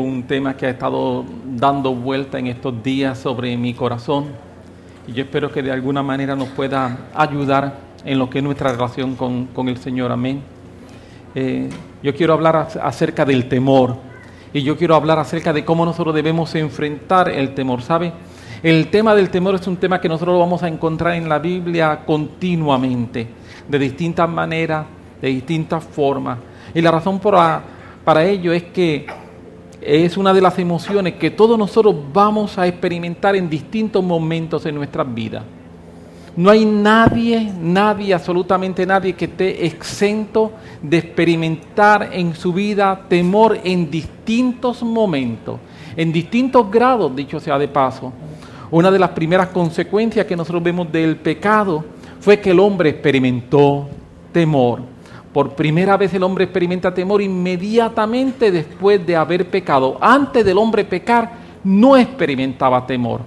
un tema que ha estado dando vuelta en estos días sobre mi corazón y yo espero que de alguna manera nos pueda ayudar en lo que es nuestra relación con, con el Señor. Amén. Eh, yo quiero hablar acerca del temor y yo quiero hablar acerca de cómo nosotros debemos enfrentar el temor. ¿Sabe? El tema del temor es un tema que nosotros lo vamos a encontrar en la Biblia continuamente, de distintas maneras, de distintas formas. Y la razón para, para ello es que es una de las emociones que todos nosotros vamos a experimentar en distintos momentos en nuestras vidas. No hay nadie, nadie, absolutamente nadie que esté exento de experimentar en su vida temor en distintos momentos, en distintos grados, dicho sea de paso. Una de las primeras consecuencias que nosotros vemos del pecado fue que el hombre experimentó temor. Por primera vez el hombre experimenta temor inmediatamente después de haber pecado. Antes del hombre pecar no experimentaba temor.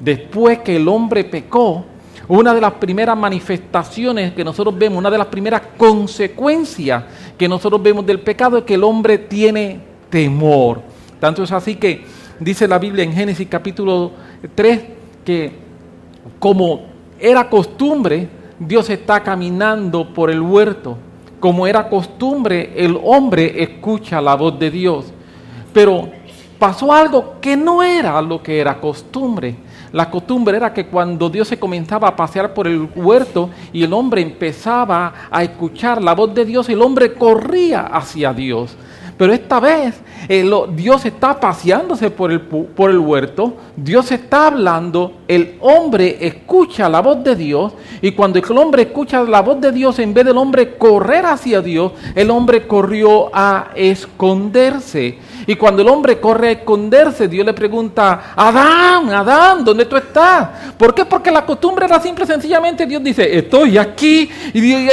Después que el hombre pecó, una de las primeras manifestaciones que nosotros vemos, una de las primeras consecuencias que nosotros vemos del pecado es que el hombre tiene temor. Tanto es así que dice la Biblia en Génesis capítulo 3 que como era costumbre, Dios está caminando por el huerto como era costumbre, el hombre escucha la voz de Dios. Pero pasó algo que no era lo que era costumbre. La costumbre era que cuando Dios se comenzaba a pasear por el huerto y el hombre empezaba a escuchar la voz de Dios, el hombre corría hacia Dios. Pero esta vez eh, Dios está paseándose por el, por el huerto, Dios está hablando, el hombre escucha la voz de Dios y cuando el hombre escucha la voz de Dios, en vez del hombre correr hacia Dios, el hombre corrió a esconderse. Y cuando el hombre corre a esconderse, Dios le pregunta, Adán, Adán, ¿dónde tú estás? ¿Por qué? Porque la costumbre era simple, sencillamente Dios dice, estoy aquí. Y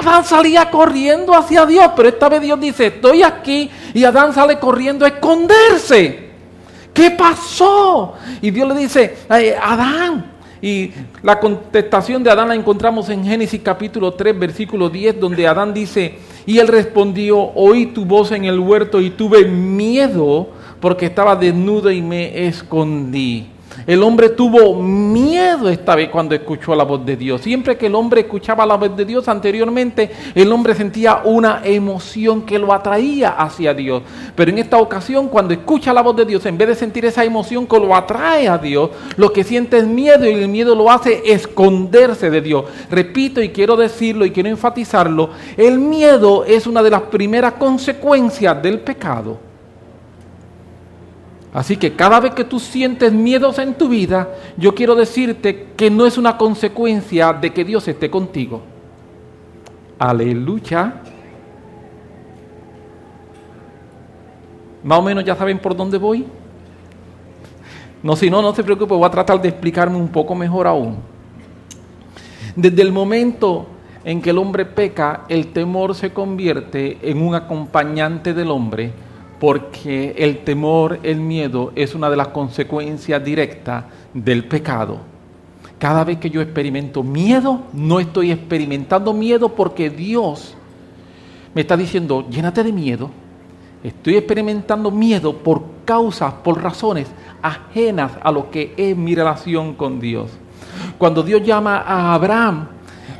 Adán salía corriendo hacia Dios, pero esta vez Dios dice, estoy aquí. Y Adán sale corriendo a esconderse. ¿Qué pasó? Y Dios le dice, Adán, y la contestación de Adán la encontramos en Génesis capítulo 3, versículo 10, donde Adán dice, y él respondió, oí tu voz en el huerto y tuve miedo porque estaba desnudo y me escondí. El hombre tuvo miedo esta vez cuando escuchó la voz de Dios. Siempre que el hombre escuchaba la voz de Dios anteriormente, el hombre sentía una emoción que lo atraía hacia Dios. Pero en esta ocasión, cuando escucha la voz de Dios, en vez de sentir esa emoción que lo atrae a Dios, lo que siente es miedo y el miedo lo hace esconderse de Dios. Repito y quiero decirlo y quiero enfatizarlo, el miedo es una de las primeras consecuencias del pecado. Así que cada vez que tú sientes miedos en tu vida, yo quiero decirte que no es una consecuencia de que Dios esté contigo. Aleluya. Más o menos ya saben por dónde voy. No, si no, no se preocupe, voy a tratar de explicarme un poco mejor aún. Desde el momento en que el hombre peca, el temor se convierte en un acompañante del hombre porque el temor, el miedo es una de las consecuencias directas del pecado. Cada vez que yo experimento miedo, no estoy experimentando miedo porque Dios me está diciendo, llénate de miedo. Estoy experimentando miedo por causas, por razones ajenas a lo que es mi relación con Dios. Cuando Dios llama a Abraham,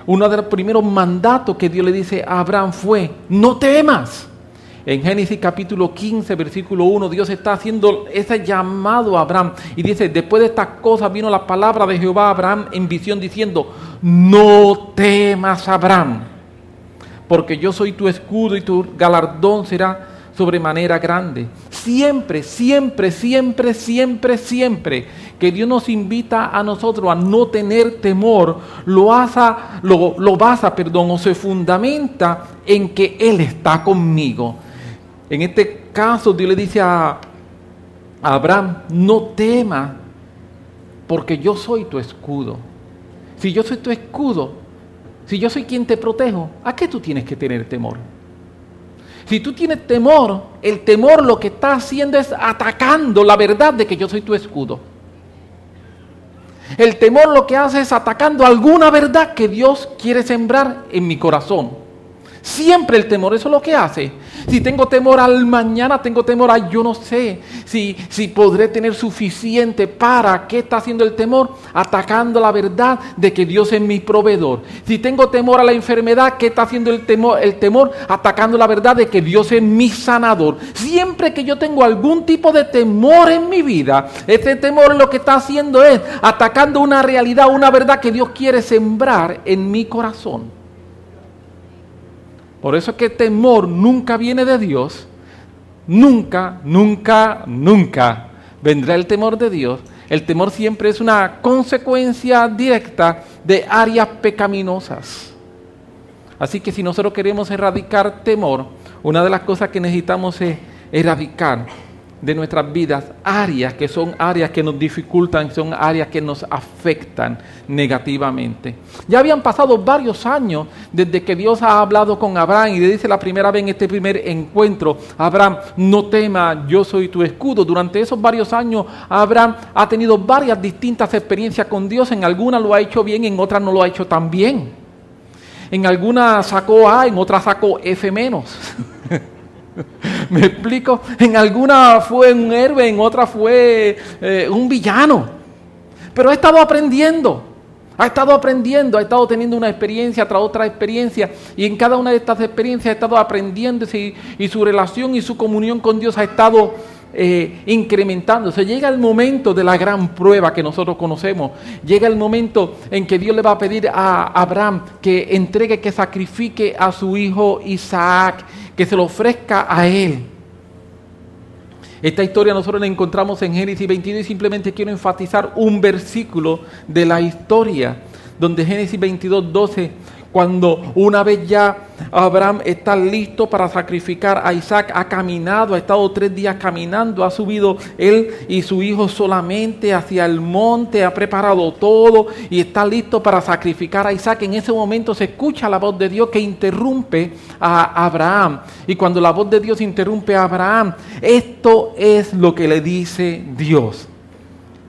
uno de los primeros mandatos que Dios le dice a Abraham fue, no temas. En Génesis capítulo 15, versículo 1, Dios está haciendo ese llamado a Abraham y dice, después de estas cosas vino la palabra de Jehová a Abraham en visión diciendo, no temas Abraham, porque yo soy tu escudo y tu galardón será sobremanera grande. Siempre, siempre, siempre, siempre, siempre que Dios nos invita a nosotros a no tener temor, lo, asa, lo, lo basa, perdón, o se fundamenta en que Él está conmigo. En este caso Dios le dice a, Abraham, no temas, porque yo soy tu escudo. Si yo soy tu escudo, si yo soy quien te protejo, ¿a qué tú tienes que tener temor? Si tú tienes temor, el temor lo que está haciendo es atacando la verdad de que yo soy tu escudo. El temor lo que hace es atacando alguna verdad que Dios quiere sembrar en mi corazón. Siempre el temor, eso es lo que hace. Si tengo temor al mañana, tengo temor a yo no sé si, si podré tener suficiente para, ¿qué está haciendo el temor? Atacando la verdad de que Dios es mi proveedor. Si tengo temor a la enfermedad, ¿qué está haciendo el temor? El temor atacando la verdad de que Dios es mi sanador. Siempre que yo tengo algún tipo de temor en mi vida, ese temor lo que está haciendo es atacando una realidad, una verdad que Dios quiere sembrar en mi corazón. Por eso es que temor nunca viene de Dios. Nunca, nunca, nunca vendrá el temor de Dios. El temor siempre es una consecuencia directa de áreas pecaminosas. Así que si nosotros queremos erradicar temor, una de las cosas que necesitamos es erradicar de nuestras vidas áreas que son áreas que nos dificultan, son áreas que nos afectan negativamente. Ya habían pasado varios años desde que Dios ha hablado con Abraham y le dice la primera vez en este primer encuentro, Abraham, no tema, yo soy tu escudo. Durante esos varios años Abraham ha tenido varias distintas experiencias con Dios, en algunas lo ha hecho bien, en otras no lo ha hecho tan bien. En algunas sacó A, en otras sacó F menos. ¿Me explico? En alguna fue un héroe, en otra fue eh, un villano. Pero ha estado aprendiendo. Ha estado aprendiendo, ha estado teniendo una experiencia tras otra experiencia y en cada una de estas experiencias ha estado aprendiendo y, su relación y su comunión con Dios ha estado eh, incrementándose. Llega el momento de la gran prueba que nosotros conocemos. Llega el momento en que Dios le va a pedir a Abraham que entregue, que sacrifique a su hijo Isaac que se lo ofrezca a Él. Esta historia nosotros la encontramos en Génesis 22 y simplemente quiero enfatizar un versículo de la historia, donde Génesis 22, 12 cuando una vez ya Abraham está listo para sacrificar a Isaac, ha caminado, ha estado tres días caminando, ha subido él y su hijo solamente hacia el monte, ha preparado todo y está listo para sacrificar a Isaac. En ese momento se escucha la voz de Dios que interrumpe a Abraham. Y cuando la voz de Dios interrumpe a Abraham, esto es lo que le dice Dios.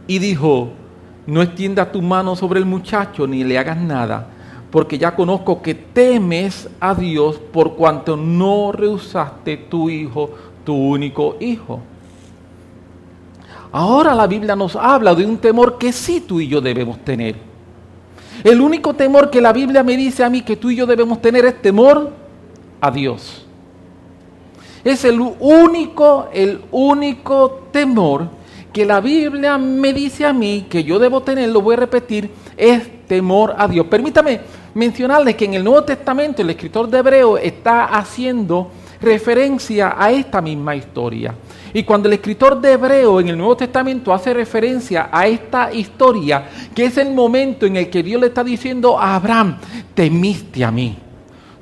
Y dijo, no extienda tu mano sobre el muchacho ni le hagas nada porque ya conozco que temes a Dios por cuanto no rehusaste tu hijo, tu único hijo. Ahora la Biblia nos habla de un temor que sí tú y yo debemos tener. El único temor que la Biblia me dice a mí que tú y yo debemos tener es temor a Dios. Es el único, el único temor que la Biblia me dice a mí que yo debo tener, lo voy a repetir, es temor a Dios. Permítame mencionarles que en el Nuevo Testamento el escritor de Hebreo está haciendo referencia a esta misma historia. Y cuando el escritor de Hebreo en el Nuevo Testamento hace referencia a esta historia, que es el momento en el que Dios le está diciendo a Abraham, temiste a mí,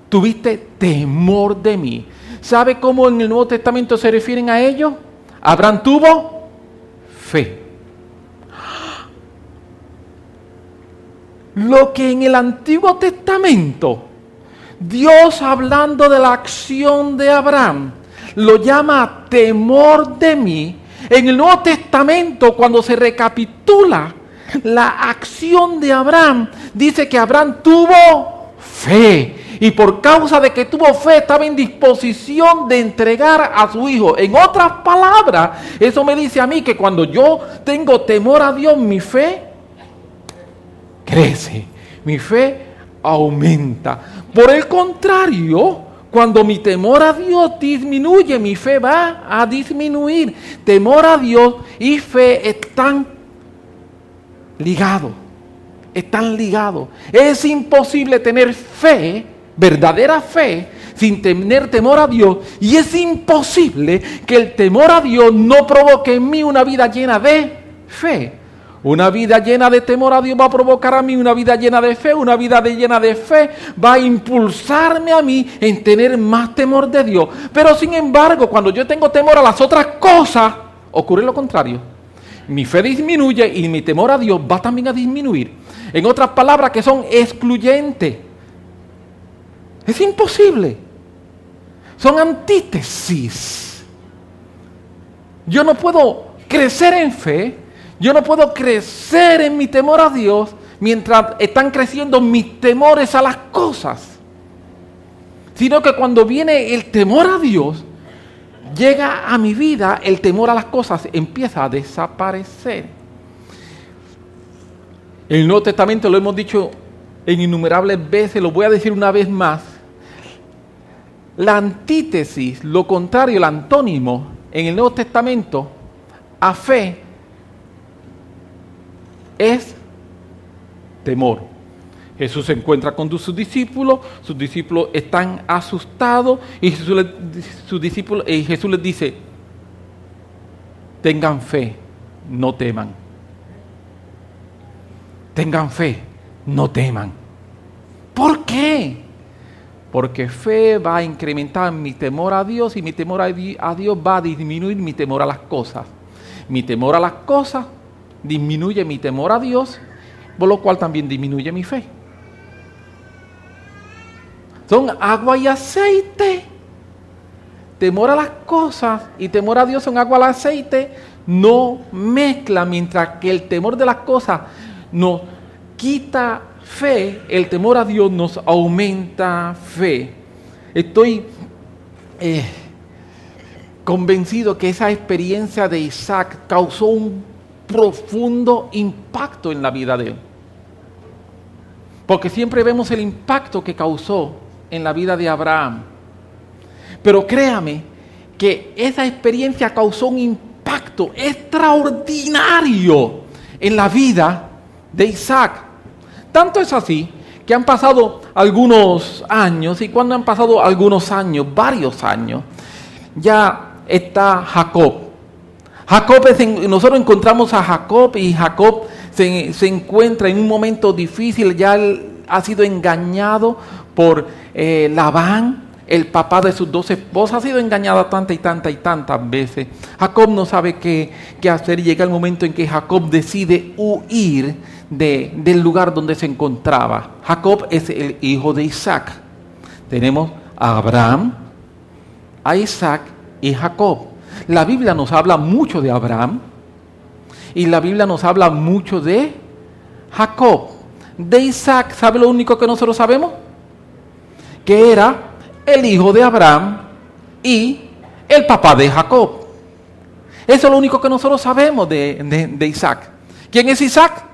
tuviste temor de mí. ¿Sabe cómo en el Nuevo Testamento se refieren a ello? Abraham tuvo fe. Lo que en el Antiguo Testamento Dios hablando de la acción de Abraham lo llama temor de mí, en el Nuevo Testamento cuando se recapitula la acción de Abraham, dice que Abraham tuvo fe y por causa de que tuvo fe estaba en disposición de entregar a su hijo. En otras palabras, eso me dice a mí que cuando yo tengo temor a Dios, mi fe crece, mi fe aumenta. Por el contrario, cuando mi temor a Dios disminuye, mi fe va a disminuir. Temor a Dios y fe están ligados. Están ligados. Es imposible tener fe, verdadera fe, sin tener temor a Dios. Y es imposible que el temor a Dios no provoque en mí una vida llena de fe. Una vida llena de temor a Dios va a provocar a mí una vida llena de fe. Una vida llena de fe va a impulsarme a mí en tener más temor de Dios. Pero sin embargo, cuando yo tengo temor a las otras cosas, ocurre lo contrario. Mi fe disminuye y mi temor a Dios va también a disminuir. En otras palabras, que son excluyentes. Es imposible. Son antítesis. Yo no puedo crecer en fe yo no puedo crecer en mi temor a Dios mientras están creciendo mis temores a las cosas. Sino que cuando viene el temor a Dios, llega a mi vida, el temor a las cosas empieza a desaparecer. El Nuevo Testamento lo hemos dicho en innumerables veces, lo voy a decir una vez más. La antítesis, lo contrario, el antónimo en el Nuevo Testamento a fe es temor. Jesús se encuentra con sus discípulos, sus discípulos están asustados y Jesús, les, y Jesús les dice, tengan fe, no teman. Tengan fe, no teman. ¿Por qué? Porque fe va a incrementar mi temor a Dios y mi temor a Dios va a disminuir mi temor a las cosas. Mi temor a las cosas disminuye mi temor a Dios, por lo cual también disminuye mi fe. Son agua y aceite. Temor a las cosas y temor a Dios son agua y aceite. No mezcla mientras que el temor de las cosas nos quita fe, el temor a Dios nos aumenta fe. Estoy eh, convencido que esa experiencia de Isaac causó un profundo impacto en la vida de él. Porque siempre vemos el impacto que causó en la vida de Abraham. Pero créame que esa experiencia causó un impacto extraordinario en la vida de Isaac. Tanto es así que han pasado algunos años y cuando han pasado algunos años, varios años, ya está Jacob. Jacob nosotros encontramos a Jacob y Jacob se, se, encuentra en un momento difícil, ya ha sido engañado por eh, Labán, el papá de sus dos esposas, ha sido engañado tantas y tantas y tantas veces. Jacob no sabe qué, qué hacer y llega el momento en que Jacob decide huir del lugar donde se encontraba. Jacob es el hijo de Isaac. Tenemos a Abraham, a Isaac y Jacob. La Biblia nos habla mucho de Abraham y la Biblia nos habla mucho de Jacob. De Isaac, ¿sabe lo único que nosotros sabemos? Que era el hijo de Abraham y el papá de Jacob. Eso es lo único que nosotros sabemos de, de Isaac. ¿Quién es Isaac?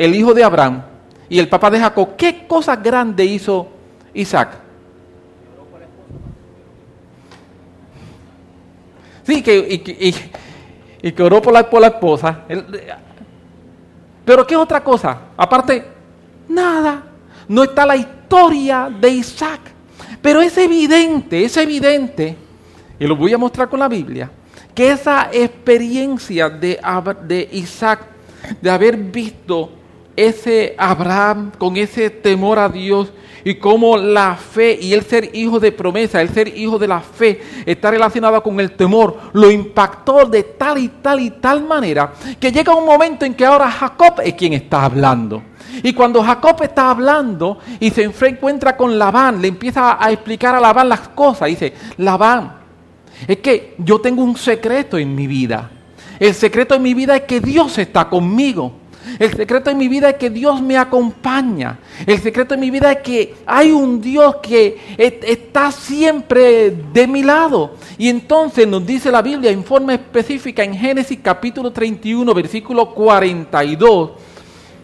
el hijo de Abraham y el papá de Jacob, ¿qué cosa grande hizo Isaac? Sí, que, y, y, que oró por la, por la esposa. pero ¿qué otra cosa? Aparte, nada. No está la historia de Isaac. Pero es evidente, es evidente, y lo voy a mostrar con la Biblia, que esa experiencia de, de Isaac, de haber visto ese Abraham con ese temor a Dios y cómo la fe y el ser hijo de promesa, el ser hijo de la fe está relacionado con el temor, lo impactó de tal y tal y tal manera que llega un momento en que ahora Jacob es quien está hablando. Y cuando Jacob está hablando y se encuentra con Labán, le empieza a explicar a Labán las cosas. Dice, Labán, es que yo tengo un secreto en mi vida. El secreto en mi vida es que Dios está conmigo. El secreto de mi vida es que Dios me acompaña. El secreto de mi vida es que hay un Dios que está siempre de mi lado. Y entonces nos dice la Biblia en forma específica en Génesis capítulo 31, versículo 42,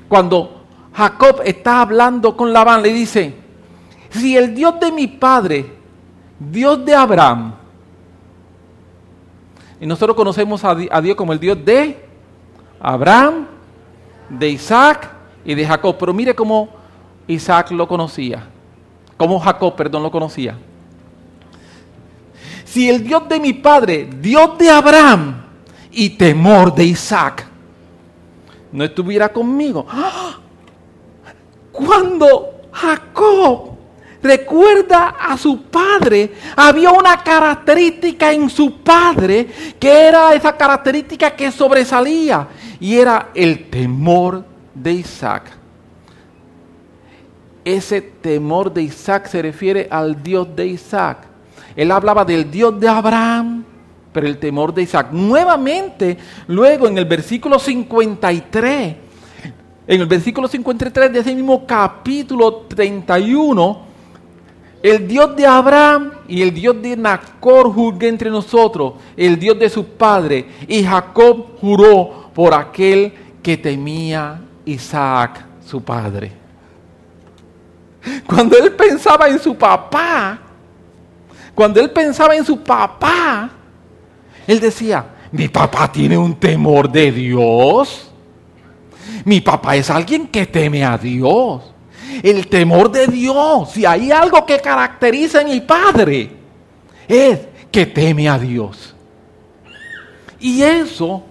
cuando Jacob está hablando con Labán, le dice, si el Dios de mi padre, Dios de Abraham, y nosotros conocemos a Dios como el Dios de Abraham, de Isaac y de Jacob. Pero mire cómo Isaac lo conocía. Cómo Jacob, perdón, lo conocía. Si el Dios de mi padre, Dios de Abraham y temor de Isaac, no estuviera conmigo. ¡Ah! Cuando Jacob recuerda a su padre, había una característica en su padre que era esa característica que sobresalía y era el temor de Isaac. Ese temor de Isaac se refiere al Dios de Isaac. Él hablaba del Dios de Abraham, pero el temor de Isaac. Nuevamente, luego en el versículo 53, en el versículo 53 de ese mismo capítulo 31, el Dios de Abraham y el Dios de Nacor juzgue entre nosotros, el Dios de su padre. Y Jacob juró por aquel que temía Isaac, su padre. Cuando él pensaba en su papá, cuando él pensaba en su papá, él decía, mi papá tiene un temor de Dios. Mi papá es alguien que teme a Dios. El temor de Dios, si hay algo que caracteriza a mi padre, es que teme a Dios. Y eso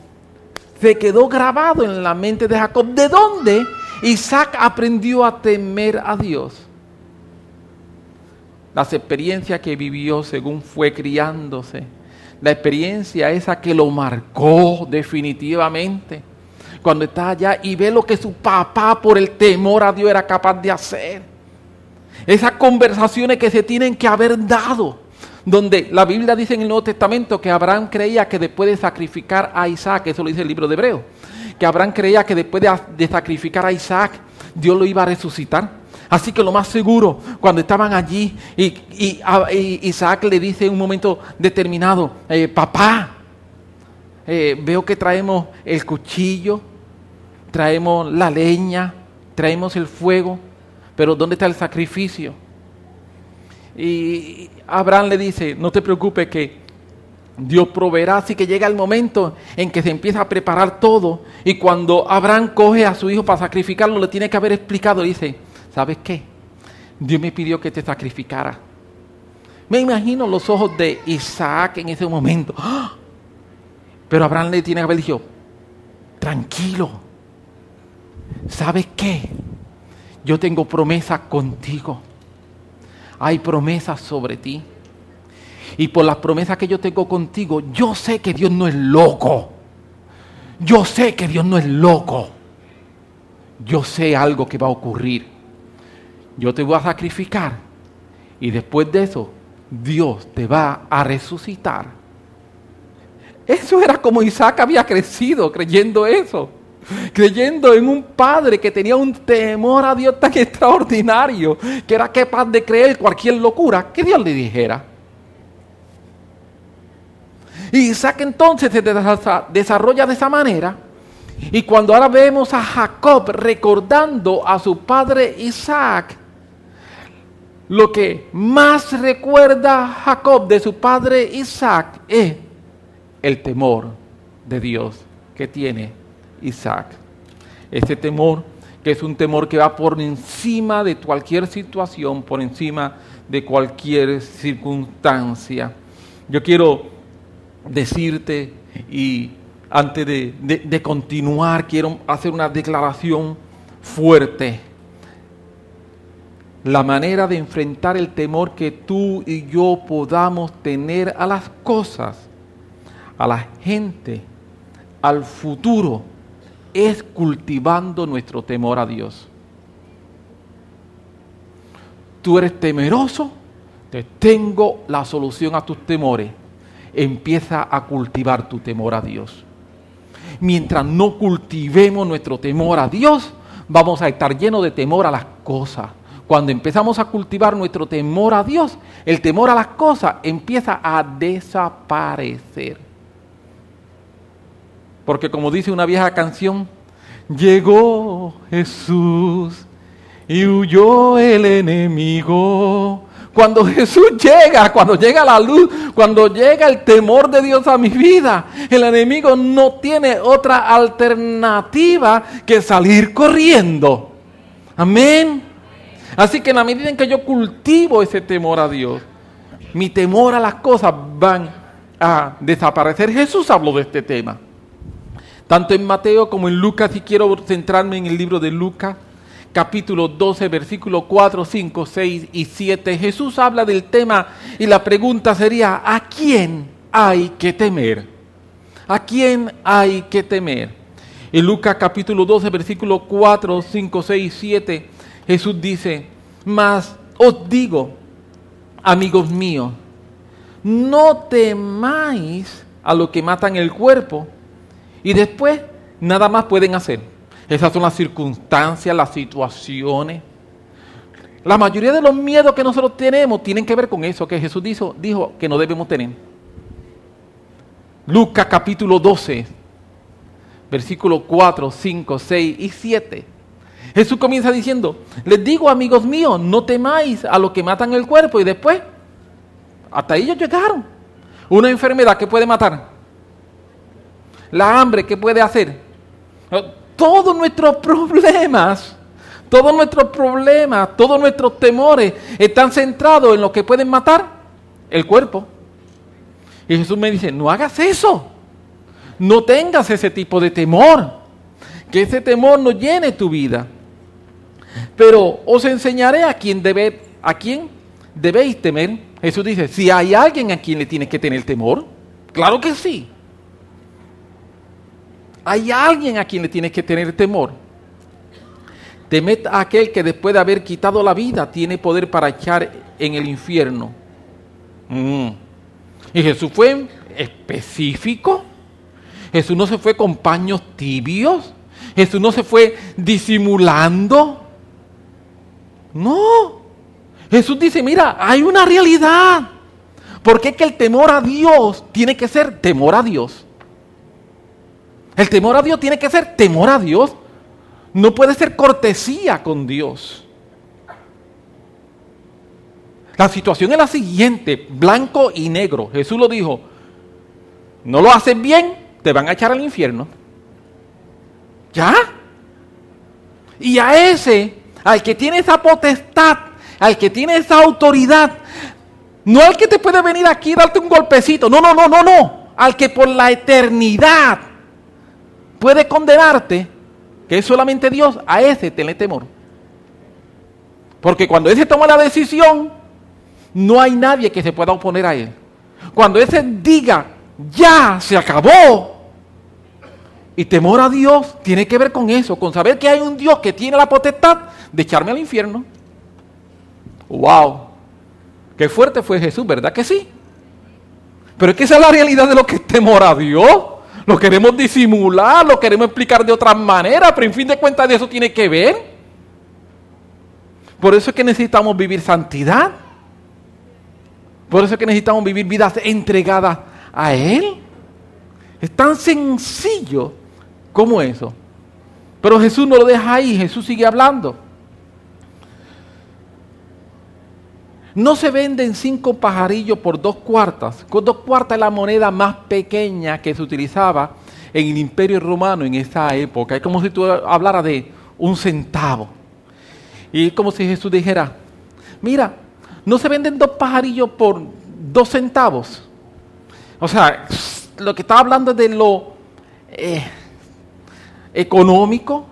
se quedó grabado en la mente de Jacob. ¿De dónde Isaac aprendió a temer a Dios? Las experiencias que vivió según fue criándose. La experiencia esa que lo marcó definitivamente cuando está allá y ve lo que su papá por el temor a Dios era capaz de hacer. Esas conversaciones que se tienen que haber dado, donde la Biblia dice en el Nuevo Testamento que Abraham creía que después de sacrificar a Isaac, eso lo dice el libro de Hebreo, que Abraham creía que después de, sacrificar a Isaac, Dios lo iba a resucitar. Así que lo más seguro, cuando estaban allí y, Isaac le dice en un momento determinado, eh, papá, eh, veo que traemos el cuchillo, traemos la leña, traemos el fuego, pero ¿dónde está el sacrificio? Y Abraham le dice, no te preocupes que Dios proveerá, así que llega el momento en que se empieza a preparar todo y cuando Abraham coge a su hijo para sacrificarlo, le tiene que haber explicado, dice, ¿sabes qué? Dios me pidió que te sacrificara. Me imagino los ojos de Isaac en ese momento. ¡Ah! Pero Abraham le tiene que haber dicho, tranquilo, ¿sabes qué? Yo tengo promesas contigo. Hay promesas sobre ti. Y por las promesas que yo tengo contigo, yo sé que Dios no es loco. Yo sé que Dios no es loco. Yo sé algo que va a ocurrir. Yo te voy a sacrificar. Y después de eso, Dios te va a resucitar. Eso era como Isaac había crecido creyendo eso creyendo en un padre que tenía un temor a Dios tan extraordinario, que era capaz de creer cualquier locura que Dios le dijera. Y Isaac entonces se desarrolla de esa manera. Y cuando ahora vemos a Jacob recordando a su padre Isaac, lo que más recuerda Jacob de su padre Isaac es el temor de Dios que tiene Isaac. Ese temor, que es un temor que va por encima de cualquier situación, por encima de cualquier circunstancia. Yo quiero decirte y antes de, de continuar quiero hacer una declaración fuerte. La manera de enfrentar el temor que tú y yo podamos tener a las cosas, a la gente, al futuro, es cultivando nuestro temor a Dios. Tú eres temeroso, te tengo la solución a tus temores. Empieza a cultivar tu temor a Dios. Mientras no cultivemos nuestro temor a Dios, vamos a estar llenos de temor a las cosas. Cuando empezamos a cultivar nuestro temor a Dios, el temor a las cosas empieza a desaparecer. Porque como dice una vieja canción, llegó Jesús y huyó el enemigo. Cuando Jesús llega, cuando llega la luz, cuando llega el temor de Dios a mi vida, el enemigo no tiene otra alternativa que salir corriendo. Amén. Así que en la medida en que yo cultivo ese temor a Dios, mi temor a las cosas van a desaparecer. Jesús habló de este tema. Tanto en Mateo como en Lucas, y quiero centrarme en el libro de Lucas, capítulo 12, versículo 4, 5, 6 y 7, Jesús habla del tema y la pregunta sería, ¿a quién hay que temer? ¿A quién hay que temer? En Lucas capítulo 12, versículo 4, 5, 6 y 7, Jesús dice, mas os digo, amigos míos, no temáis a lo que matan el cuerpo, y después nada más pueden hacer. Esas son las circunstancias, las situaciones, La mayoría de los miedos que nosotros tenemos tienen que ver con eso que Jesús dijo, dijo que no debemos tener. Lucas capítulo 12, versículos 4, 5, 6 y 7. Jesús comienza diciendo, les digo amigos míos, no temáis a los que matan el cuerpo y después, hasta ellos llegaron. Una enfermedad que puede matar. La hambre que puede hacer. Todos nuestros problemas, todos nuestros problemas, todos nuestros temores están centrados en lo que pueden matar el cuerpo. Y Jesús me dice, no hagas eso. No tengas ese tipo de temor. Que ese temor no llene tu vida. Pero os enseñaré a quién, debe, a quién debéis temer. Jesús dice, si hay alguien a quien le tienes que tener temor, claro que sí. Hay alguien a quien le tienes que tener temor. Temed a aquel que después de haber quitado la vida tiene poder para echar en el infierno. Mm. Y Jesús fue específico. Jesús no se fue con paños tibios. Jesús no se fue disimulando. No. Jesús dice, mira, hay una realidad. Porque es que el temor a Dios tiene que ser temor a Dios. El temor a Dios tiene que ser temor a Dios. No puede ser cortesía con Dios. La situación es la siguiente, blanco y negro. Jesús lo dijo, no lo haces bien, te van a echar al infierno. ¿Ya? Y a ese al que tiene esa potestad, al que tiene esa autoridad, no al que te puede venir aquí y darte un golpecito, no, no, no, no, no, al que por la eternidad puede condenarte, que es solamente Dios, a ese tenle temor. Porque cuando ese toma la decisión, no hay nadie que se pueda oponer a él. Cuando ese diga, ya se acabó, y temor a Dios tiene que ver con eso, con saber que hay un Dios que tiene la potestad de echarme al infierno. ¡Wow! Qué fuerte fue Jesús, ¿verdad que sí? Pero es que esa es la realidad de lo que es temor a Dios. Lo queremos disimular, lo queremos explicar de otra manera, pero en fin de cuentas de eso tiene que ver. Por eso es que necesitamos vivir santidad. Por eso es que necesitamos vivir vidas entregadas a Él. Es tan sencillo como eso. Pero Jesús no lo deja ahí, Jesús sigue hablando. No se venden cinco pajarillos por dos cuartas. Con dos cuartas es la moneda más pequeña que se utilizaba en el imperio romano en esa época. Es como si tú hablaras de un centavo. Y es como si Jesús dijera, mira, no se venden dos pajarillos por dos centavos. O sea, lo que está hablando es de lo eh, económico,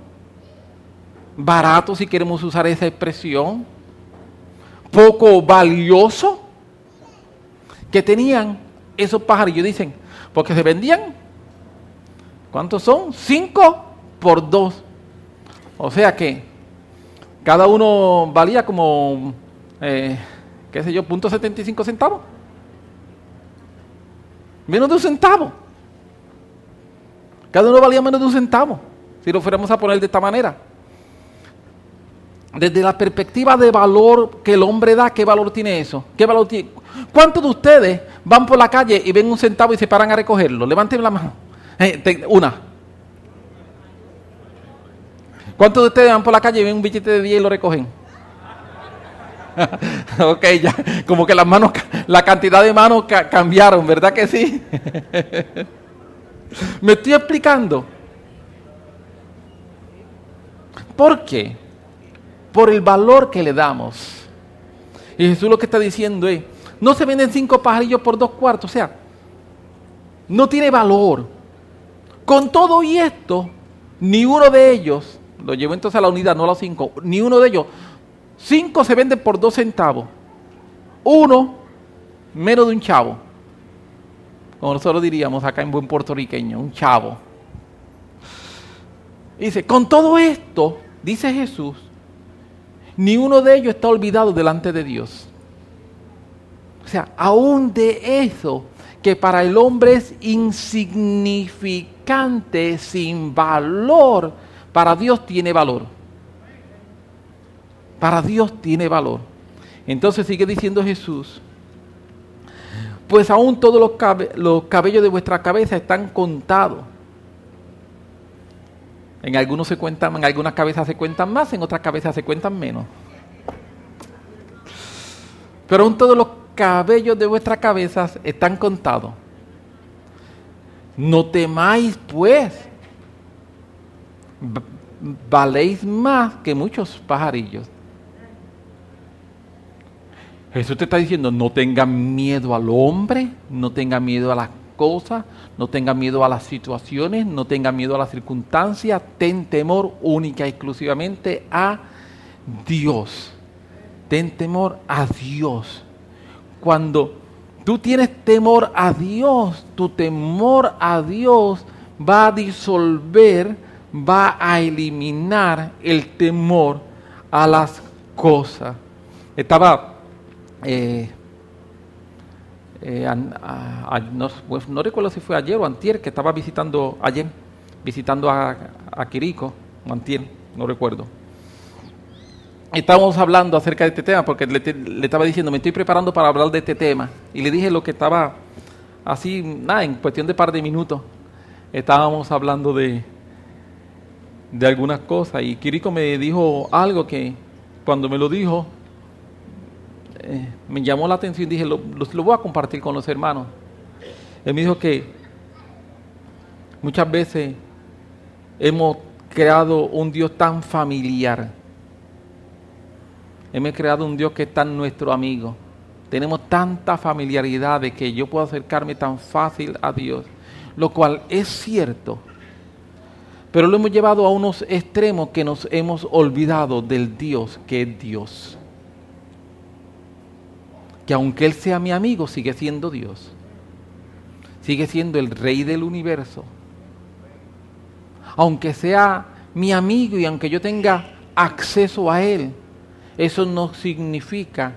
barato si queremos usar esa expresión poco valioso que tenían esos pajarillos. Dicen, porque se vendían, ¿cuántos son? Cinco por dos. O sea que cada uno valía como, eh, qué sé yo, punto 75 centavos. Menos de un centavo. Cada uno valía menos de un centavo, si lo fuéramos a poner de esta manera desde la perspectiva de valor que el hombre da, ¿qué valor tiene eso? ¿Qué valor tiene? ¿Cuántos de ustedes van por la calle y ven un centavo y se paran a recogerlo? Levanten la mano. Eh, una. ¿Cuántos de ustedes van por la calle y ven un billete de 10 y lo recogen? ok, ya, como que las manos, la cantidad de manos cambiaron, ¿verdad que sí? Me estoy explicando. ¿Por qué? Por el valor que le damos. Y Jesús lo que está diciendo es, no se venden cinco pajarillos por dos cuartos, o sea, no tiene valor. Con todo y esto, ni uno de ellos, lo llevo entonces a la unidad, no a los cinco, ni uno de ellos, cinco se venden por dos centavos, uno menos de un chavo, como nosotros diríamos acá en buen puertorriqueño, un chavo. Dice, con todo esto, dice Jesús, ni uno de ellos está olvidado delante de Dios. O sea, aún de eso que para el hombre es insignificante, sin valor, para Dios tiene valor. Para Dios tiene valor. Entonces sigue diciendo Jesús, pues aún todos los, los cabellos de vuestra cabeza están contados. En algunos se cuentan, en algunas cabezas se cuentan más, en otras cabezas se cuentan menos. Pero aún todos los cabellos de vuestras cabezas están contados. No temáis, pues. Valéis más que muchos pajarillos. Jesús te está diciendo, no tengan miedo al hombre, no tengan miedo a las cosas, no tengan miedo a las situaciones, no tengan miedo a las circunstancias, ten temor única y exclusivamente a Dios. Ten temor a Dios. Cuando tú tienes temor a Dios, tu temor a Dios va a disolver, va a eliminar el temor a las cosas. Estaba eh, eh, pues, no, recuerdo si fue ayer o antier, que estaba visitando, ayer, visitando a, a Quirico, o antier, no recuerdo. Estábamos hablando acerca de este tema, porque le, le, estaba diciendo, me estoy preparando para hablar de este tema, y le dije lo que estaba así, nada, en cuestión de par de minutos, estábamos hablando de, de algunas cosas, y Quirico me dijo algo que cuando me lo dijo, me llamó la atención dije, lo, lo, voy a compartir con los hermanos. Él me dijo que muchas veces hemos creado un Dios tan familiar. Hemos creado un Dios que es tan nuestro amigo. Tenemos tanta familiaridad de que yo puedo acercarme tan fácil a Dios. Lo cual es cierto. Pero lo hemos llevado a unos extremos que nos hemos olvidado del Dios que es Dios que aunque Él sea mi amigo, sigue siendo Dios. Sigue siendo el rey del universo. Aunque sea mi amigo y aunque yo tenga acceso a Él, eso no significa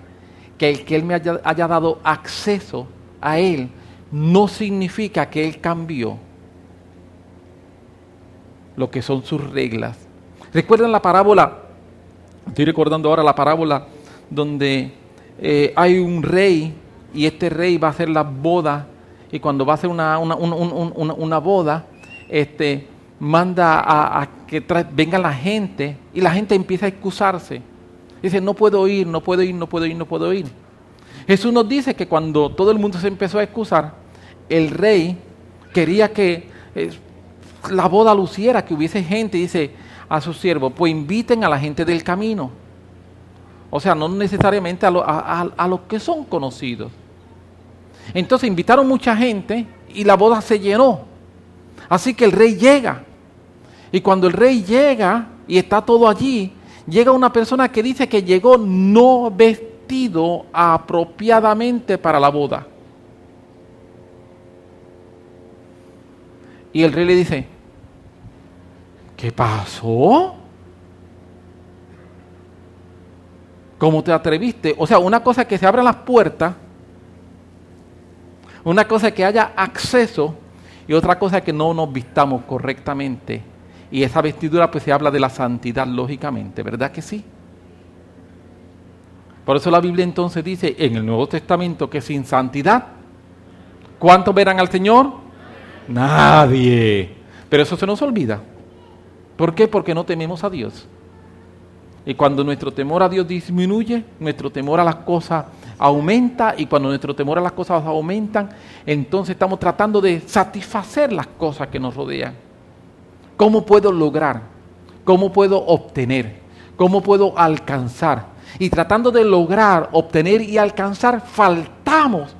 que el que Él me haya, haya dado acceso a Él, no significa que Él cambió lo que son sus reglas. ¿Recuerdan la parábola? Estoy recordando ahora la parábola donde eh, hay un rey y este rey va a hacer la boda y cuando va a hacer una, una, boda, este, manda a, que venga la gente y la gente empieza a excusarse. Dice, no puedo ir, no puedo ir, no puedo ir, no puedo ir. Jesús nos dice que cuando todo el mundo se empezó a excusar, el rey quería que eh, la boda luciera, que hubiese gente, dice a sus siervos, pues inviten a la gente del camino. O sea, no necesariamente a, los que son conocidos. Entonces invitaron mucha gente y la boda se llenó. Así que el rey llega. Y cuando el rey llega y está todo allí, llega una persona que dice que llegó no vestido apropiadamente para la boda. Y el rey le dice, ¿qué pasó? ¿Cómo te atreviste? O sea, una cosa es que se abran las puertas, una cosa es que haya acceso y otra cosa es que no nos vistamos correctamente. Y esa vestidura pues se habla de la santidad, lógicamente, ¿verdad que sí? Por eso la Biblia entonces dice en el Nuevo Testamento que sin santidad, ¿cuántos verán al Señor? Nadie. Pero eso se nos olvida. ¿Por qué? Porque no tememos a Dios. Y cuando nuestro temor a Dios disminuye, nuestro temor a las cosas aumenta. Y cuando nuestro temor a las cosas aumentan, entonces estamos tratando de satisfacer las cosas que nos rodean. ¿Cómo puedo lograr? ¿Cómo puedo obtener? ¿Cómo puedo alcanzar? Y tratando de lograr, obtener y alcanzar, faltamos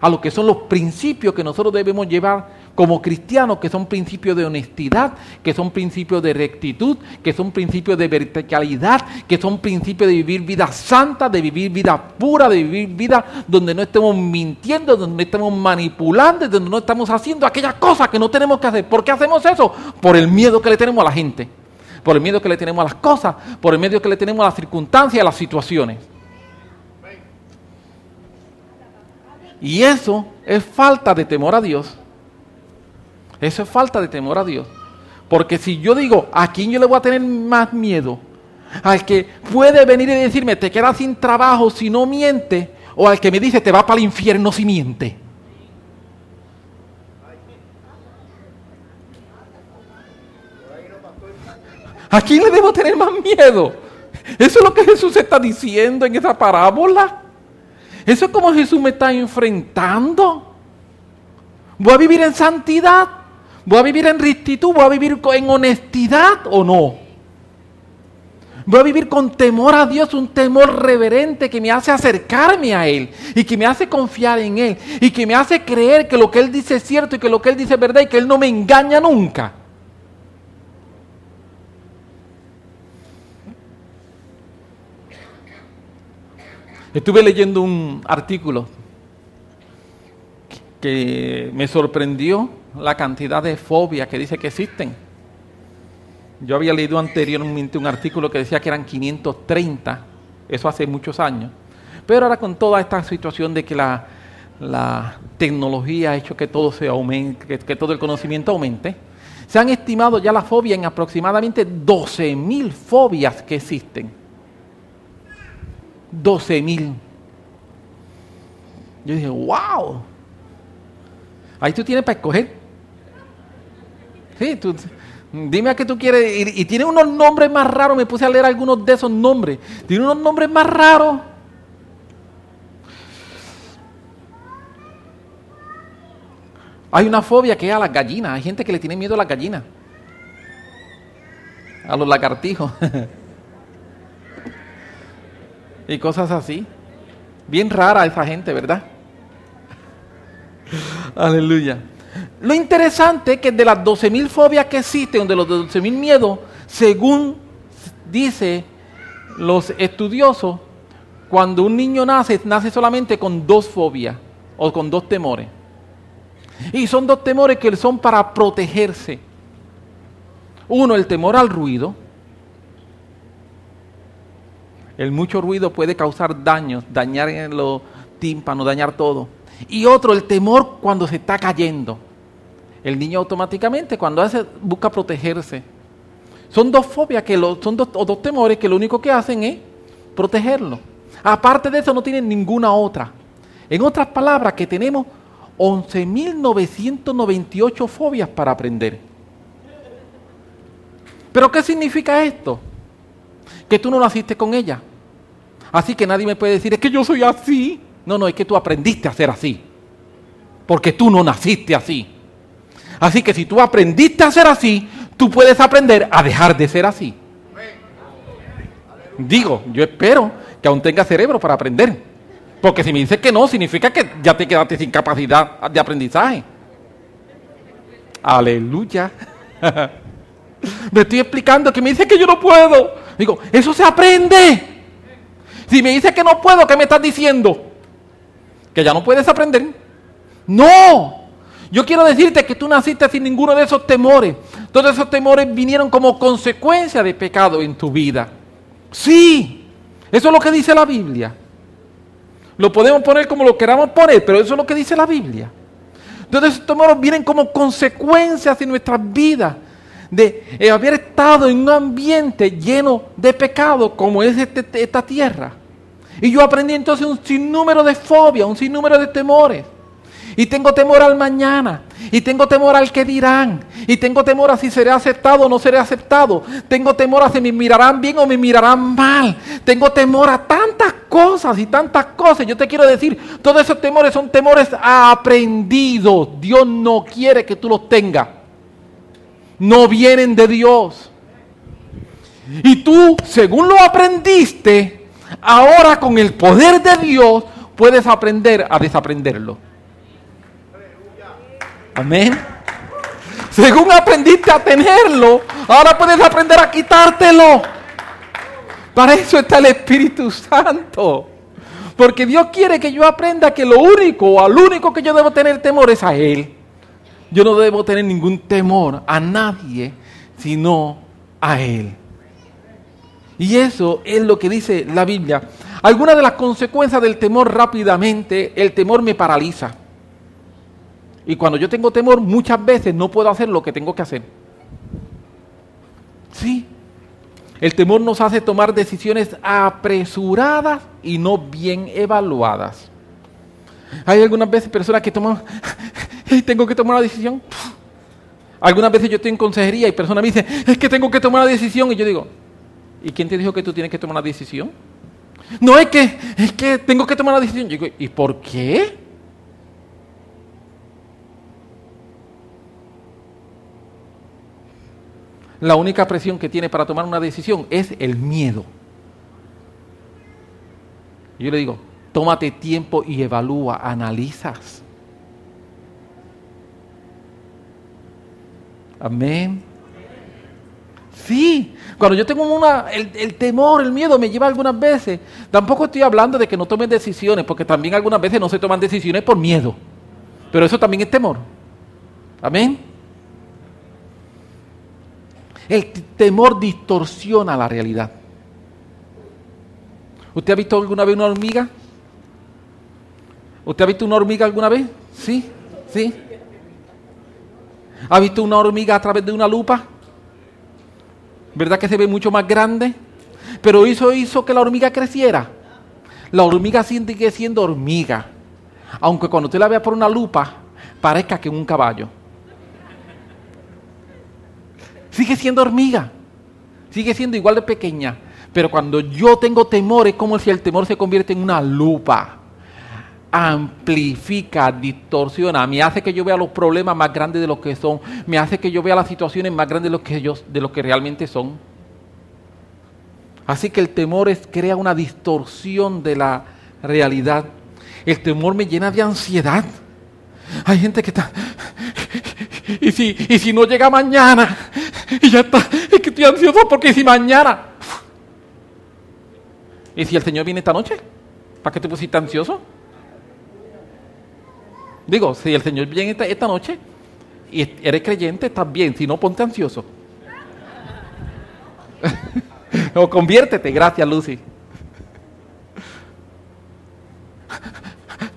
a lo que son los principios que nosotros debemos llevar como cristianos, que son principios de honestidad, que son principios de rectitud, que son principios de verticalidad, que son principios de vivir vida santa, de vivir vida pura, de vivir vida donde no estemos mintiendo, donde no estemos manipulando, donde no estamos haciendo aquellas cosas que no tenemos que hacer. ¿Por qué hacemos eso? Por el miedo que le tenemos a la gente, por el miedo que le tenemos a las cosas, por el miedo que le tenemos a las circunstancias, a las situaciones. Y eso es falta de temor a Dios. Eso es falta de temor a Dios. Porque si yo digo, ¿a quién yo le voy a tener más miedo? al que puede venir y decirme, te quedas sin trabajo si no miente, o al que me dice, te va para el infierno si miente. ¿A quién le debo tener más miedo? Eso es lo que Jesús está diciendo en esa parábola. Eso es como Jesús me está enfrentando. ¿Voy a vivir en santidad? ¿Voy a vivir en rectitud? ¿Voy a vivir en honestidad o no? Voy a vivir con temor a Dios, un temor reverente que me hace acercarme a Él y que me hace confiar en Él y que me hace creer que lo que Él dice es cierto y que lo que Él dice es verdad y que Él no me engaña nunca. Estuve leyendo un artículo que me sorprendió la cantidad de fobias que dice que existen. Yo había leído anteriormente un artículo que decía que eran 530, eso hace muchos años. Pero ahora con toda esta situación de que la, tecnología ha hecho que todo se aumente, que, todo el conocimiento aumente, se han estimado ya las fobias en aproximadamente 12.000 fobias que existen. 12.000. Yo dije, wow. Ahí tú tienes para escoger. Sí, tú, dime a qué tú quieres. Y, tiene unos nombres más raros. Me puse a leer algunos de esos nombres. Tiene unos nombres más raros. Hay una fobia que es a las gallinas. Hay gente que le tiene miedo a las gallinas. A los lagartijos. y cosas así. Bien rara esa gente, ¿verdad? Aleluya. Lo interesante es que de las 12.000 fobias que existen, de los 12.000 miedos, según dice los estudiosos, cuando un niño nace, nace solamente con dos fobias o con dos temores. Y son dos temores que son para protegerse. Uno, el temor al ruido. El mucho ruido puede causar daños, dañar los tímpanos, dañar todo. Y otro, el temor cuando se está cayendo. El niño automáticamente cuando hace busca protegerse. Son dos fobias que lo, son dos, o dos temores que lo único que hacen es protegerlo. Aparte de eso no tienen ninguna otra. En otras palabras, que tenemos 11.998 fobias para aprender. ¿Pero qué significa esto? Que tú no naciste con ella. Así que nadie me puede decir, es que yo soy así. No, no, es que tú aprendiste a ser así. Porque tú no naciste así. Así que si tú aprendiste a ser así, tú puedes aprender a dejar de ser así. Digo, yo espero que aún tengas cerebro para aprender. Porque si me dices que no, significa que ya te quedaste sin capacidad de aprendizaje. Aleluya. me estoy explicando que me dice que yo no puedo. Digo, eso se aprende. Si me dice que no puedo, ¿qué me estás diciendo? Que ya no puedes aprender. No, yo quiero decirte que tú naciste sin ninguno de esos temores. Todos esos temores vinieron como consecuencia de pecado en tu vida. Sí, eso es lo que dice la Biblia. Lo podemos poner como lo queramos poner, pero eso es lo que dice la Biblia. Todos esos temores vienen como consecuencias en nuestras vidas de eh, haber estado en un ambiente lleno de pecado como es este, esta tierra. Y yo aprendí entonces un sinnúmero de fobias, un sinnúmero de temores. Y tengo temor al mañana. Y tengo temor al que dirán. Y tengo temor a si seré aceptado o no seré aceptado. Tengo temor a si me mirarán bien o me mirarán mal. Tengo temor a tantas cosas y tantas cosas. Yo te quiero decir, todos esos temores son temores aprendidos. Dios no quiere que tú los tengas. No vienen de Dios. Y tú, según lo aprendiste, Ahora con el poder de Dios puedes aprender a desaprenderlo. Amén. Según aprendiste a tenerlo, ahora puedes aprender a quitártelo. Para eso está el Espíritu Santo. Porque Dios quiere que yo aprenda que lo único al único que yo debo tener temor es a Él. Yo no debo tener ningún temor a nadie, sino a Él. Y eso es lo que dice la Biblia. Algunas de las consecuencias del temor rápidamente, el temor me paraliza. Y cuando yo tengo temor, muchas veces no puedo hacer lo que tengo que hacer. Sí. El temor nos hace tomar decisiones apresuradas y no bien evaluadas. Hay algunas veces personas que toman, tengo que tomar una decisión. Algunas veces yo estoy en consejería y personas me dicen, es que tengo que tomar una decisión. Y yo digo, ¿y quién te dijo que tú tienes que tomar una decisión? No es que, es que tengo que tomar una decisión. Yo digo, ¿y por qué? La única presión que tiene para tomar una decisión es el miedo. Yo le digo, tómate tiempo y evalúa, analizas. Amén. Sí, cuando yo tengo una, el, temor, el miedo me lleva algunas veces. Tampoco estoy hablando de que no tomen decisiones, porque también algunas veces no se toman decisiones por miedo. Pero eso también es temor. Amén. El temor distorsiona la realidad. ¿Usted ha visto alguna vez una hormiga? ¿Usted ha visto una hormiga alguna vez? Sí, sí. ¿Ha visto una hormiga a través de una lupa? ¿Verdad que se ve mucho más grande? Pero eso hizo que la hormiga creciera. La hormiga sigue siendo hormiga. Aunque cuando usted la vea por una lupa, parezca que es un caballo. Sigue siendo hormiga. Sigue siendo igual de pequeña. Pero cuando yo tengo temor, es como si el temor se convierte en una lupa amplifica, distorsiona, me hace que yo vea los problemas más grandes de lo que son, me hace que yo vea las situaciones más grandes de lo que, de que realmente son. Así que el temor crea una distorsión de la realidad. El temor me llena de ansiedad. Hay gente que está... Y si, y si no llega mañana, y ya está, es que estoy ansioso porque si mañana... ¿Y si el Señor viene esta noche? ¿Para qué te pusiste ansioso? Digo, si el Señor viene esta, noche y eres creyente, estás bien. Si no, ponte ansioso. o conviértete. Gracias, Lucy.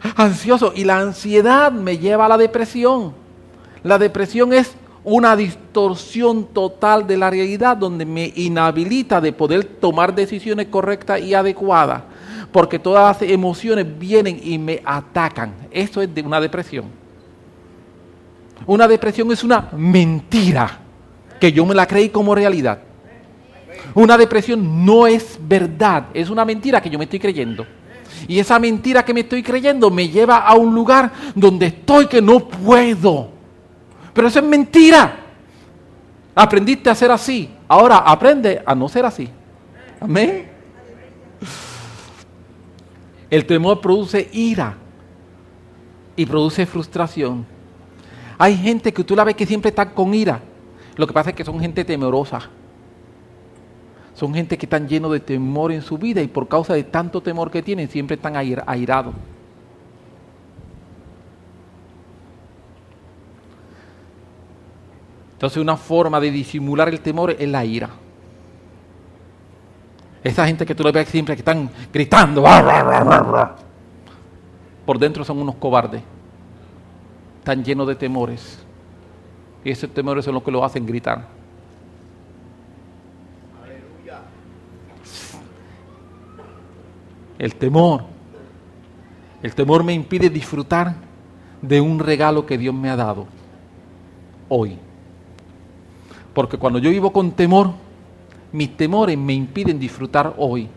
Ansioso. Y la ansiedad me lleva a la depresión. La depresión es una distorsión total de la realidad donde me inhabilita de poder tomar decisiones correctas y adecuadas porque todas las emociones vienen y me atacan. Eso es de una depresión. Una depresión es una mentira que yo me la creí como realidad. Una depresión no es verdad, es una mentira que yo me estoy creyendo. Y esa mentira que me estoy creyendo me lleva a un lugar donde estoy que no puedo. Pero eso es mentira. Aprendiste a ser así. Ahora aprende a no ser así. Amén. El temor produce ira y produce frustración. Hay gente que tú la ves que siempre está con ira. Lo que pasa es que son gente temerosa. Son gente que están llenos de temor en su vida y por causa de tanto temor que tienen siempre están airados. Entonces una forma de disimular el temor es la ira. Esa gente que tú le ves siempre que están gritando, por dentro son unos cobardes. Están llenos de temores. Y esos temores son los que lo hacen gritar. El temor. El temor me impide disfrutar de un regalo que Dios me ha dado hoy. Porque cuando yo vivo con temor, mis temores me impiden disfrutar hoy.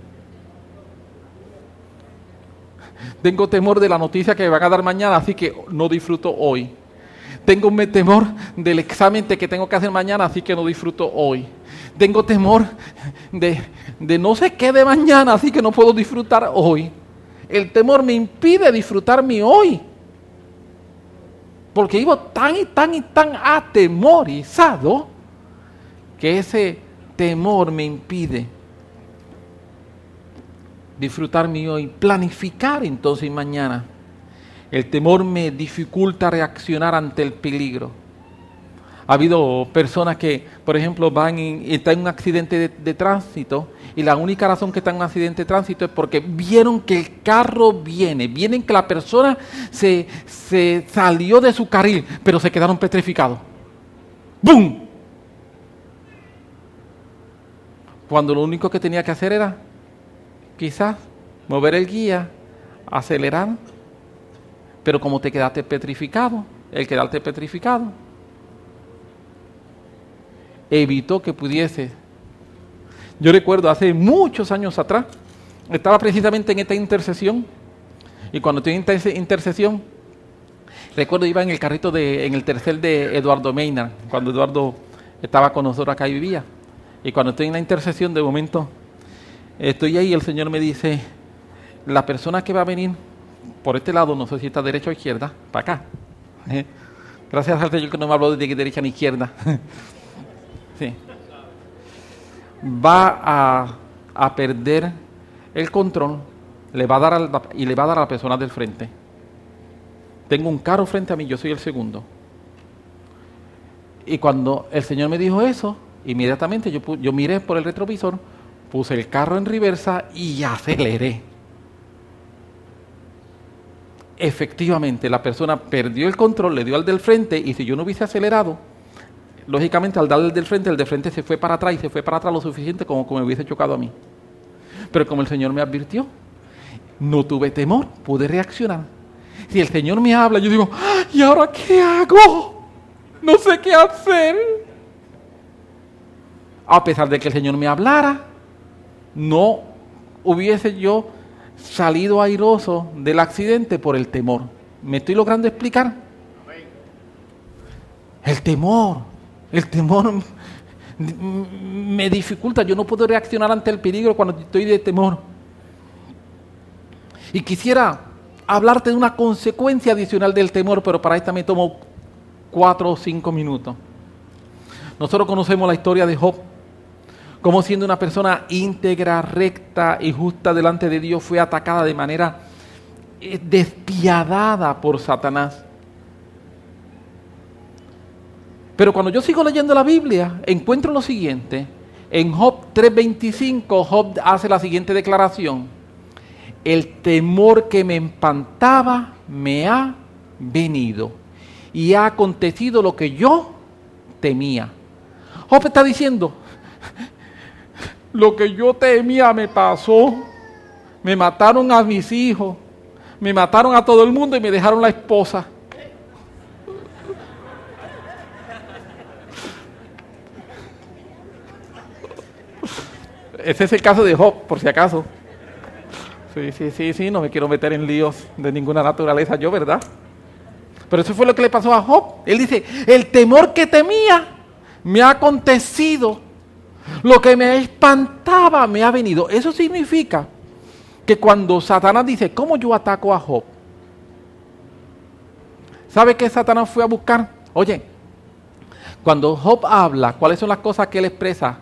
Tengo temor de la noticia que me van a dar mañana, así que no disfruto hoy. Tengo temor del examen que tengo que hacer mañana, así que no disfruto hoy. Tengo temor de, de no sé qué de mañana, así que no puedo disfrutar hoy. El temor me impide disfrutar mi hoy. Porque vivo tan y tan y tan atemorizado que ese temor me impide disfrutar mi hoy, planificar entonces mañana. El temor me dificulta reaccionar ante el peligro. Ha habido personas que, por ejemplo, van y están en un accidente de, tránsito y la única razón que están en un accidente de tránsito es porque vieron que el carro viene, vienen que la persona se, se salió de su carril, pero se quedaron petrificados. ¡Bum! Cuando lo único que tenía que hacer era quizás mover el guía, acelerar, pero como te quedaste petrificado, el quedarte petrificado, evitó que pudiese. Yo recuerdo hace muchos años atrás, estaba precisamente en esta intercesión, y cuando estoy en esta intercesión, recuerdo iba en el carrito de, en el tercer de Eduardo Meina, cuando Eduardo estaba con nosotros acá y vivía. Y cuando estoy en la intercesión, de momento, estoy ahí y el Señor me dice, la persona que va a venir por este lado, no sé si está derecha o izquierda, para acá. ¿eh? Gracias al Señor que no me habló de derecha ni izquierda. sí. Va a, a, perder el control le va a dar y le va a dar a la persona del frente. Tengo un carro frente a mí, yo soy el segundo. Y cuando el Señor me dijo eso, inmediatamente yo, yo miré por el retrovisor, puse el carro en reversa y aceleré. Efectivamente, la persona perdió el control, le dio al del frente y si yo no hubiese acelerado, lógicamente al darle al del frente, el del frente se fue para atrás y se fue para atrás lo suficiente como que me hubiese chocado a mí. Pero como el Señor me advirtió, no tuve temor, pude reaccionar. Si el Señor me habla, yo digo, ¿y ahora qué hago? No sé qué hacer. A pesar de que el Señor me hablara, no hubiese yo salido airoso del accidente por el temor. ¿Me estoy logrando explicar? El temor, el temor me dificulta. Yo no puedo reaccionar ante el peligro cuando estoy de temor. Y quisiera hablarte de una consecuencia adicional del temor, pero para esta me tomo cuatro o cinco minutos. Nosotros conocemos la historia de Job, como siendo una persona íntegra, recta y justa delante de Dios, fue atacada de manera eh, despiadada por Satanás. Pero cuando yo sigo leyendo la Biblia, encuentro lo siguiente. En Job 3:25, Job hace la siguiente declaración. El temor que me empantaba me ha venido y ha acontecido lo que yo temía. Job está diciendo, lo que yo temía me pasó, me mataron a mis hijos, me mataron a todo el mundo y me dejaron la esposa. Ese es el caso de Job, por si acaso. Sí, sí, sí, sí, no me quiero meter en líos de ninguna naturaleza yo, ¿verdad? Pero eso fue lo que le pasó a Job. Él dice, el temor que temía me ha acontecido. Lo que me espantaba me ha venido. Eso significa que cuando Satanás dice, ¿cómo yo ataco a Job? ¿Sabe qué Satanás fue a buscar? Oye, cuando Job habla, ¿cuáles son las cosas que él expresa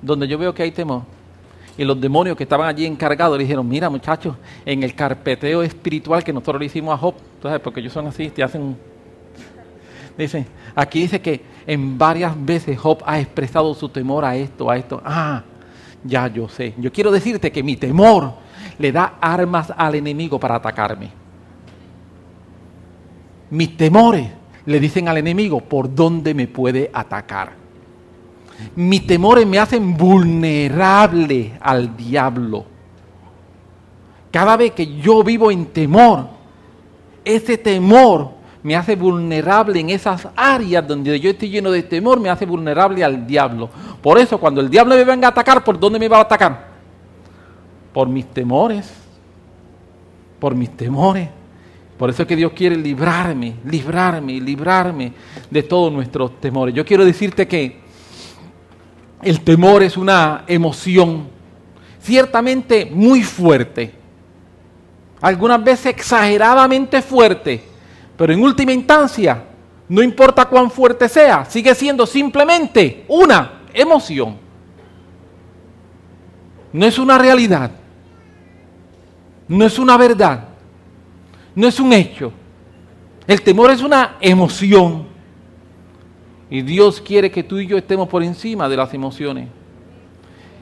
donde yo veo que hay temor? Y los demonios que estaban allí encargados le dijeron, mira muchachos, en el carpeteo espiritual que nosotros le hicimos a Job, entonces porque ellos son así, te hacen... Dice, aquí dice que en varias veces Job ha expresado su temor a esto, a esto. Ah, ya yo sé. Yo quiero decirte que mi temor le da armas al enemigo para atacarme. Mis temores le dicen al enemigo por dónde me puede atacar. Mis temores me hacen vulnerable al diablo. Cada vez que yo vivo en temor, ese temor me hace vulnerable en esas áreas donde yo estoy lleno de temor, me hace vulnerable al diablo. Por eso cuando el diablo me venga a atacar, ¿por dónde me va a atacar? Por mis temores. Por mis temores. Por eso es que Dios quiere librarme, librarme, librarme de todos nuestros temores. Yo quiero decirte que el temor es una emoción ciertamente muy fuerte, algunas veces exageradamente fuerte, pero en última instancia, no importa cuán fuerte sea, sigue siendo simplemente una emoción. No es una realidad, no es una verdad, no es un hecho. El temor es una emoción. Y Dios quiere que tú y yo estemos por encima de las emociones.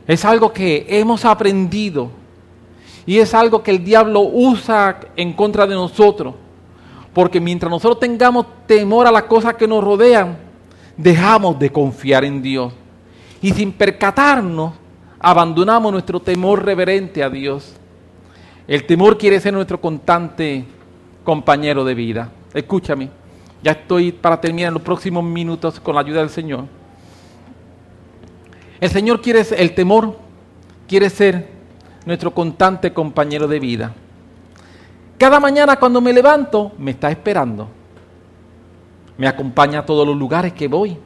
Es algo que hemos aprendido y es algo que el diablo usa en contra de nosotros. Porque mientras nosotros tengamos temor a las cosas que nos rodean, dejamos de confiar en Dios. Y sin percatarnos, abandonamos nuestro temor reverente a Dios. El temor quiere ser nuestro constante compañero de vida. Escúchame, ya estoy para terminar en los próximos minutos con la ayuda del Señor. El Señor quiere, el temor quiere ser nuestro constante compañero de vida. Cada mañana cuando me levanto, me está esperando. Me acompaña a todos los lugares que voy.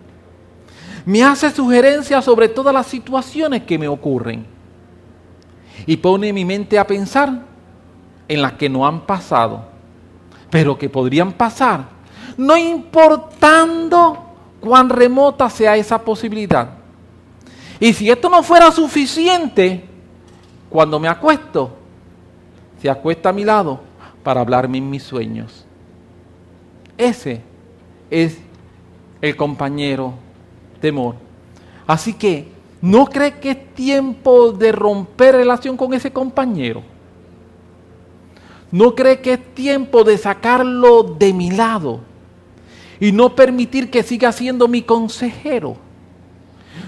Me hace sugerencias sobre todas las situaciones que me ocurren. Y pone mi mente a pensar en las que no han pasado, pero que podrían pasar, no importando cuán remota sea esa posibilidad. Y si esto no fuera suficiente, cuando me acuesto, se acuesta a mi lado para hablarme en mis sueños. Ese es el compañero temor. Así que, ¿no cree que es tiempo de romper relación con ese compañero? ¿No cree que es tiempo de sacarlo de mi lado y no permitir que siga siendo mi consejero?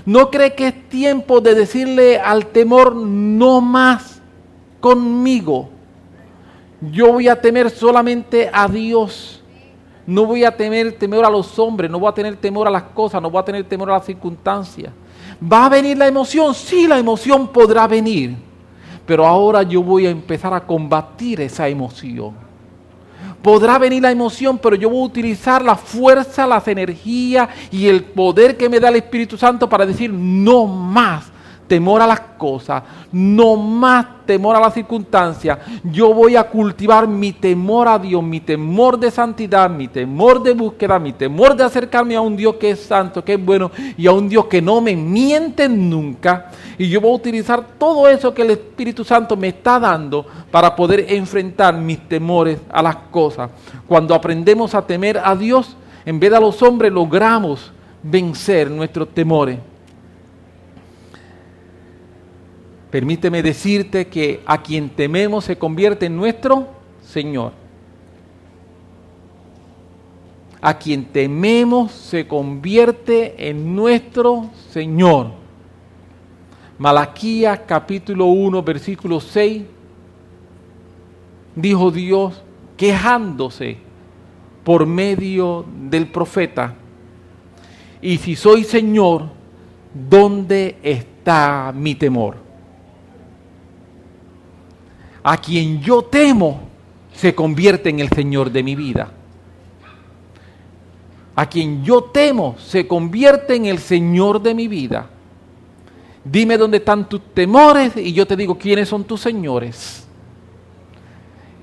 ¿No cree que es tiempo de decirle al temor no más conmigo? Yo voy a temer solamente a Dios. No voy a tener temor a los hombres, no voy a tener temor a las cosas, no voy a tener temor a las circunstancias. ¿Va a venir la emoción? Sí, la emoción podrá venir. Pero ahora yo voy a empezar a combatir esa emoción. Podrá venir la emoción, pero yo voy a utilizar la fuerza, las energías y el poder que me da el Espíritu Santo para decir no más temor a las cosas, no más temor a las circunstancias. Yo voy a cultivar mi temor a Dios, mi temor de santidad, mi temor de búsqueda, mi temor de acercarme a un Dios que es santo, que es bueno y a un Dios que no me miente nunca. Y yo voy a utilizar todo eso que el Espíritu Santo me está dando para poder enfrentar mis temores a las cosas. Cuando aprendemos a temer a Dios, en vez de a los hombres, logramos vencer nuestros temores. Permíteme decirte que a quien tememos se convierte en nuestro Señor. A quien tememos se convierte en nuestro Señor. Malaquías capítulo 1 versículo 6 dijo Dios quejándose por medio del profeta. Y si soy Señor, ¿dónde está mi temor? A quien yo temo se convierte en el Señor de mi vida. A quien yo temo se convierte en el Señor de mi vida. Dime dónde están tus temores y yo te digo quiénes son tus señores.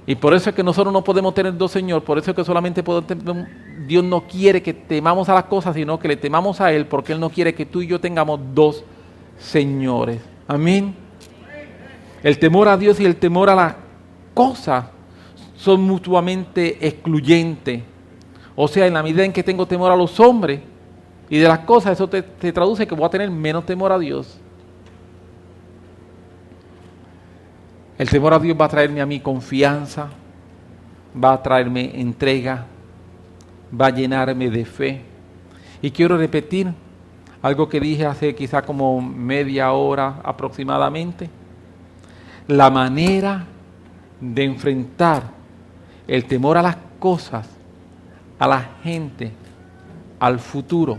Y por eso es que nosotros no podemos tener dos señores, por eso es que solamente podemos, Dios no quiere que temamos a las cosas, sino que le temamos a Él, porque Él no quiere que tú y yo tengamos dos señores. Amén. El temor a Dios y el temor a las cosas son mutuamente excluyentes. O sea, en la medida en que tengo temor a los hombres y de las cosas, eso te, traduce que voy a tener menos temor a Dios. El temor a Dios va a traerme a mí confianza, va a traerme entrega, va a llenarme de fe. Y quiero repetir algo que dije hace quizá como media hora aproximadamente la manera de enfrentar el temor a las cosas, a la gente, al futuro,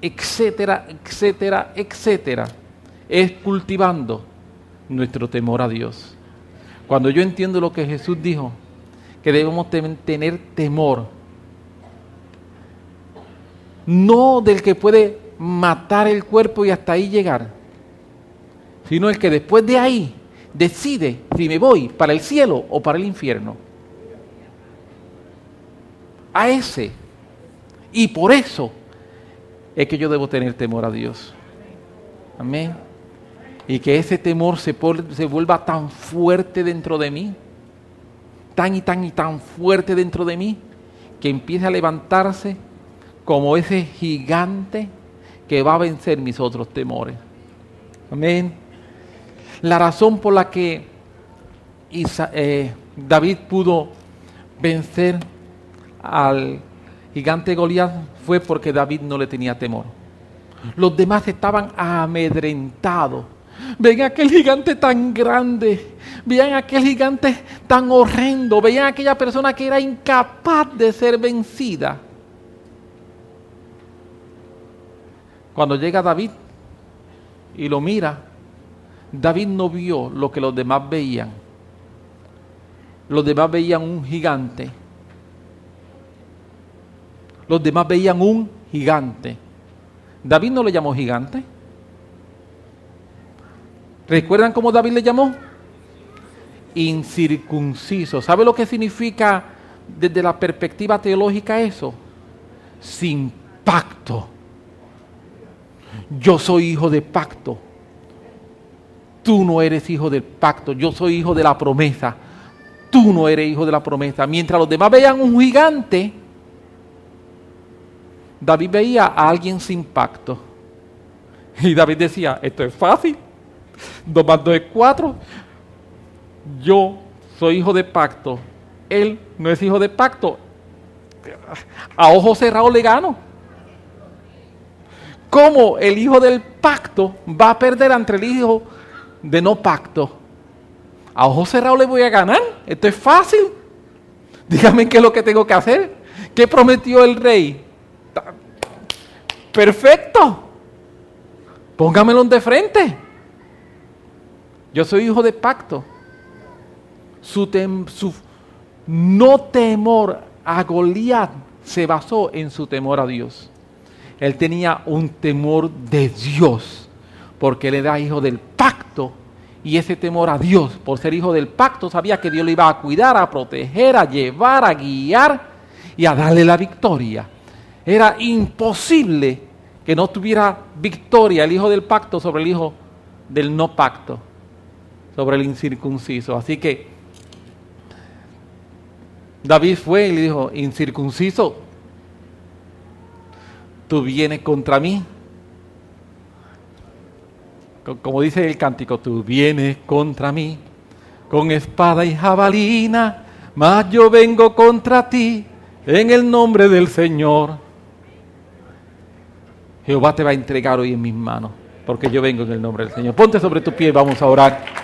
etcétera, etcétera, etcétera, es cultivando nuestro temor a Dios. Cuando yo entiendo lo que Jesús dijo, que debemos tener temor, no del que puede matar el cuerpo y hasta ahí llegar, sino el que después de ahí decide si me voy para el cielo o para el infierno. A ese. Y por eso es que yo debo tener temor a Dios. Amén. Y que ese temor se, se vuelva tan fuerte dentro de mí, tan y tan y tan fuerte dentro de mí, que empiece a levantarse como ese gigante que va a vencer mis otros temores. Amén. La razón por la que eh, David pudo vencer al gigante Goliat fue porque David no le tenía temor. Los demás estaban amedrentados Ven aquel gigante tan grande. Vean aquel gigante tan horrendo. Vean aquella persona que era incapaz de ser vencida. Cuando llega David y lo mira, David no vio lo que los demás veían. Los demás veían un gigante. Los demás veían un gigante. David no le llamó gigante. ¿Recuerdan cómo David le llamó? Incircunciso. ¿Sabe lo que significa desde la perspectiva teológica eso? Sin pacto. Yo soy hijo de pacto. Tú no eres hijo del pacto. Yo soy hijo de la promesa. Tú no eres hijo de la promesa. Mientras los demás veían un gigante, David veía a alguien sin pacto. Y David decía, esto es fácil. Dos más dos es cuatro. Yo soy hijo de pacto. Él no es hijo de pacto. A ojos cerrados le gano. ¿Cómo el hijo del pacto va a perder ante el hijo de no pacto? A ojos cerrados le voy a ganar. Esto es fácil. Dígame qué es lo que tengo que hacer. ¿Qué prometió el rey? Perfecto. Póngamelo de frente. Yo soy hijo de pacto. Su, su no temor a Goliat se basó en su temor a Dios. Él tenía un temor de Dios, porque él era hijo del pacto. Y ese temor a Dios, por ser hijo del pacto, sabía que Dios le iba a cuidar, a proteger, a llevar, a guiar y a darle la victoria. Era imposible que no tuviera victoria el hijo del pacto sobre el hijo del no pacto, sobre el incircunciso. Así que David fue y le dijo, incircunciso, tú vienes contra mí. Como dice el cántico, tú vienes contra mí con espada y jabalina, mas yo vengo contra ti en el nombre del Señor. Jehová te va a entregar hoy en mis manos, porque yo vengo en el nombre del Señor. Ponte sobre tu pie, vamos a orar.